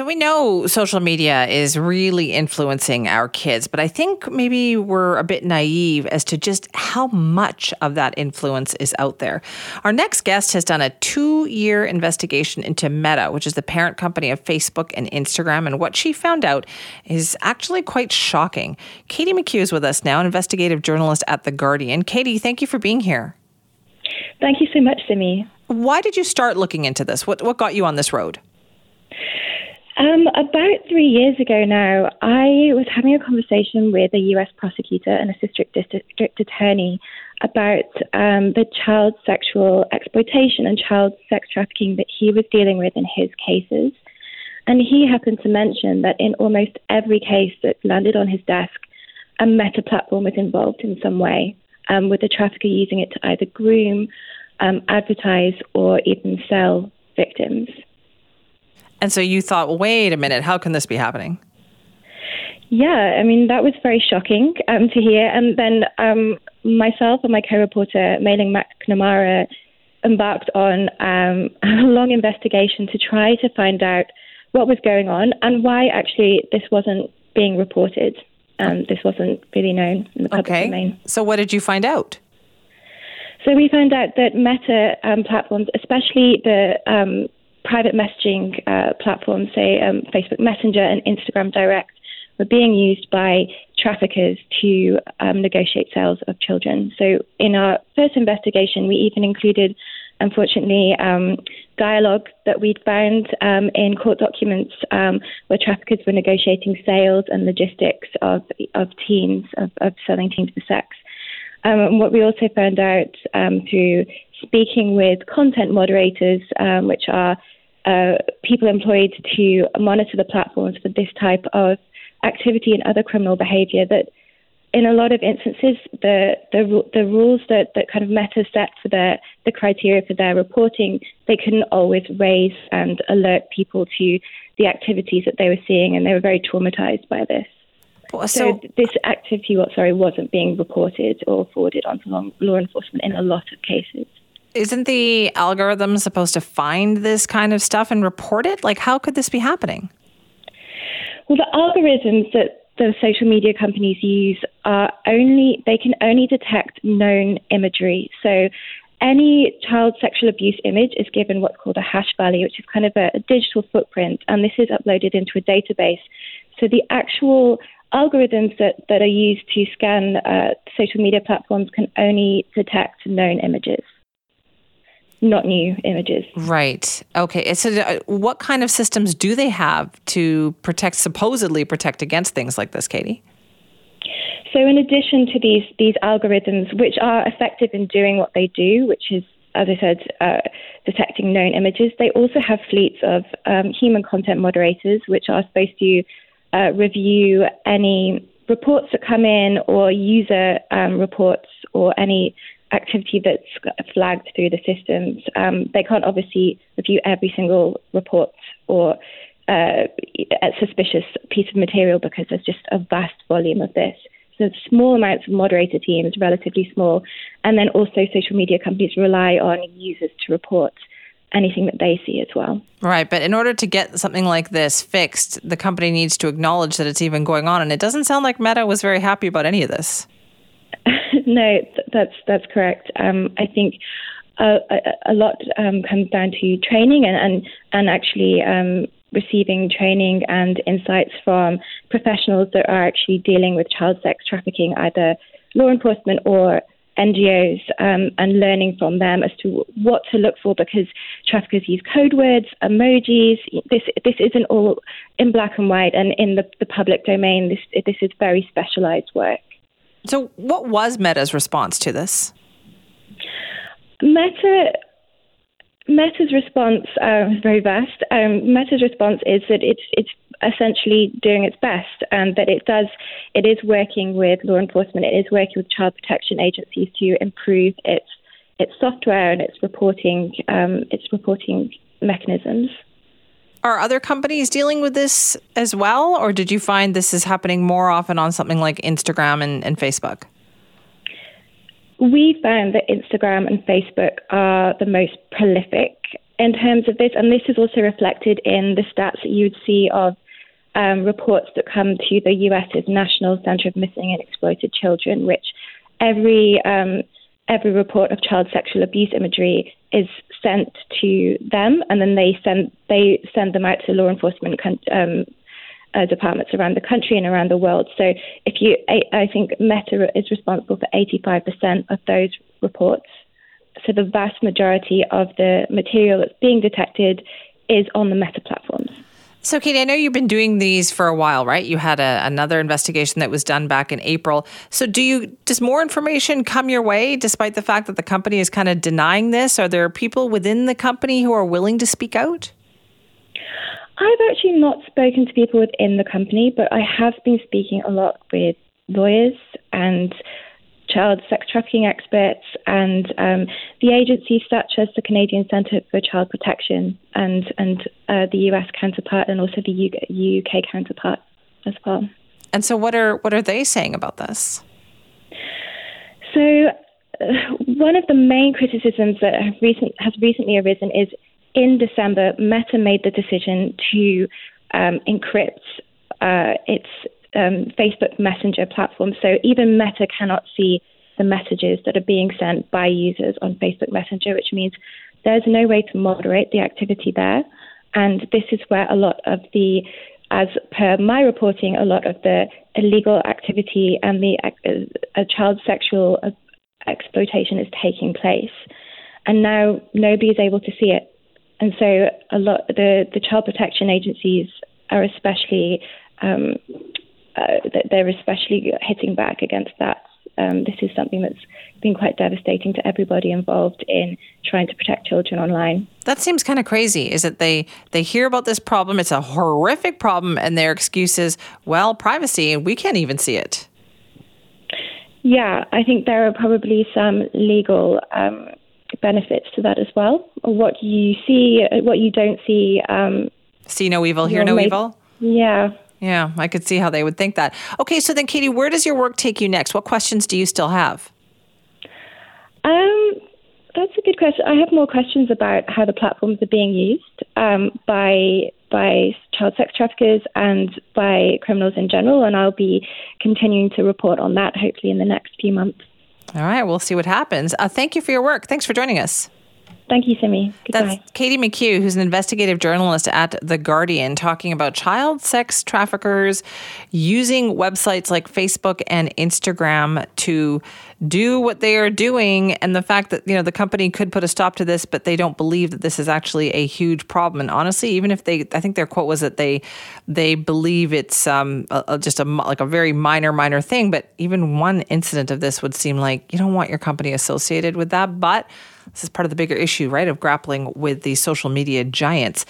So we know social media is really influencing our kids, but I think maybe we're a bit naive as to just how much of that influence is out there. Our next guest has done a two year investigation into Meta, which is the parent company of Facebook and Instagram, and what she found out is actually quite shocking. Katie McQue is with us now, an investigative journalist at The Guardian. Katie, thank you for being here. Thank you so much, Simi. Why did you start looking into this? What, what got you on this road? Um, about three years ago now, I was having a conversation with a U.S. prosecutor and a district, district attorney about um, the child sexual exploitation and child sex trafficking that he was dealing with in his cases. And he happened to mention that in almost every case that landed on his desk, a meta platform was involved in some way, um, with the trafficker using it to either groom, um, advertise, or even sell victims. And so you thought, well, wait a minute, how can this be happening? Yeah, I mean, that was very shocking um, to hear. And then um, myself and my co reporter, Mailing McNamara, embarked on um, a long investigation to try to find out what was going on and why actually this wasn't being reported. Um, this wasn't really known in the public okay. domain. So, what did you find out? So, we found out that Meta um, platforms, especially the um, private messaging uh, platforms, say um, Facebook Messenger and Instagram Direct, were being used by traffickers to um, negotiate sales of children. So, in our first investigation, we even included, unfortunately, um, dialogue that we'd found um, in court documents um, where traffickers were negotiating sales and logistics of of teens, of, of selling teens for sex. Um, and what we also found out um, through speaking with content moderators, um, which are uh, people employed to monitor the platforms for this type of activity and other criminal behavior, that in a lot of instances, the the, the rules that, that kind of Meta set for their the criteria for their reporting, they couldn't always raise and alert people to the activities that they were seeing, and they were very traumatized by this. So, so this activity, sorry, wasn't being reported or forwarded onto law enforcement in a lot of cases isn't the algorithm supposed to find this kind of stuff and report it? Like, how could this be happening? Well, the algorithms that the social media companies use are only, they can only detect known imagery. So, any child sexual abuse image is given what's called a hash value, which is kind of a, a digital footprint, and this is uploaded into a database. So, the actual algorithms that, that are used to scan uh, social media platforms can only detect known images not new images. Right. Okay. So, uh, what kind of systems do they have to protect, supposedly protect against things like this, Katie? So, in addition to these these algorithms, which are effective in doing what they do, which is, as I said, uh, detecting known images, they also have fleets of um, human content moderators, which are supposed to uh, review any reports that come in or user um, reports or any activity that's flagged through the systems. Um, they can't obviously review every single report or uh, a suspicious piece of material because there's just a vast volume of this. So small amounts of moderator teams, relatively small, and then also social media companies rely on users to report anything that they see as well. Right, but in order to get something like this fixed, the company needs to acknowledge that it's even going on, and it doesn't sound like Meta was very happy about any of this. no, that's that's correct. Um, I think a, a, lot um, comes down to training and and and actually um, receiving training and insights from professionals that are actually dealing with child sex trafficking, either law enforcement or NGOs, um, and learning from them as to what to look for because traffickers use code words, emojis. This this isn't all in black and white and in the, the public domain. This this is very specialized work. So, what was Meta's response to this? Meta Meta's response uh, is very vast. Um, Meta's response is that it's it's essentially doing its best, and that it does, it is working with law enforcement, it is working with child protection agencies to improve its its software and its reporting um, its reporting mechanisms. Are other companies dealing with this as well, or did you find this is happening more often on something like Instagram and, and Facebook? We found that Instagram and Facebook are the most prolific in terms of this, and this is also reflected in the stats that you would see of um, reports that come to the US's National Center of Missing and Exploited Children, which every um, every report of child sexual abuse imagery is sent to them, and then they send they send them out to law enforcement um, uh, departments around the country and around the world. So, if you, I, I think Meta is responsible for 85% of those reports. So, the vast majority of the material that's being detected is on the Meta platforms. So, Katie, I know you've been doing these for a while, right? You had a, another investigation that was done back in April. So, do you does more information come your way, despite the fact that the company is kind of denying this? Are there people within the company who are willing to speak out? I've actually not spoken to people within the company, but I have been speaking a lot with lawyers and child sex trafficking experts and um, the agencies such as the Canadian Centre for Child Protection and and uh, the US counterpart and also the UK counterpart as well. And so, what are what are they saying about this? So, uh, one of the main criticisms that recent, has recently arisen is in December, Meta made the decision to um, encrypt uh, its um, Facebook Messenger platform. So even Meta cannot see the messages that are being sent by users on Facebook Messenger, which means there's no way to moderate the activity there. And this is where a lot of the, as per my reporting, a lot of the illegal activity and the uh, child sexual uh, exploitation is taking place. And now nobody is able to see it. And so a lot the, the child protection agencies are especially um, uh, they're especially hitting back against that. Um, this is something that's been quite devastating to everybody involved in trying to protect children online. That seems kind of crazy. Is that they they hear about this problem? It's a horrific problem, and their excuse is, well, privacy, and we can't even see it. Yeah, I think there are probably some legal um, benefits to that as well. What you see, what you don't see. Um, see no evil, hear no evil. Yeah. Yeah, I could see how they would think that. Okay, so then, Katie, where does your work take you next? What questions do you still have? Um, that's a good question. I have more questions about how the platforms are being used um, by by child sex traffickers and by criminals in general, and I'll be continuing to report on that hopefully in the next few months. All right, we'll see what happens. Uh, thank you for your work. Thanks for joining us. Thank you, Simi. Goodbye. That's Katie McQue, who's an investigative journalist at The Guardian, talking about child sex traffickers using websites like Facebook and Instagram to do what they are doing and the fact that you know the company could put a stop to this but they don't believe that this is actually a huge problem and honestly even if they i think their quote was that they they believe it's um a, just a like a very minor minor thing but even one incident of this would seem like you don't want your company associated with that but this is part of the bigger issue, right, of grappling with the social media giants.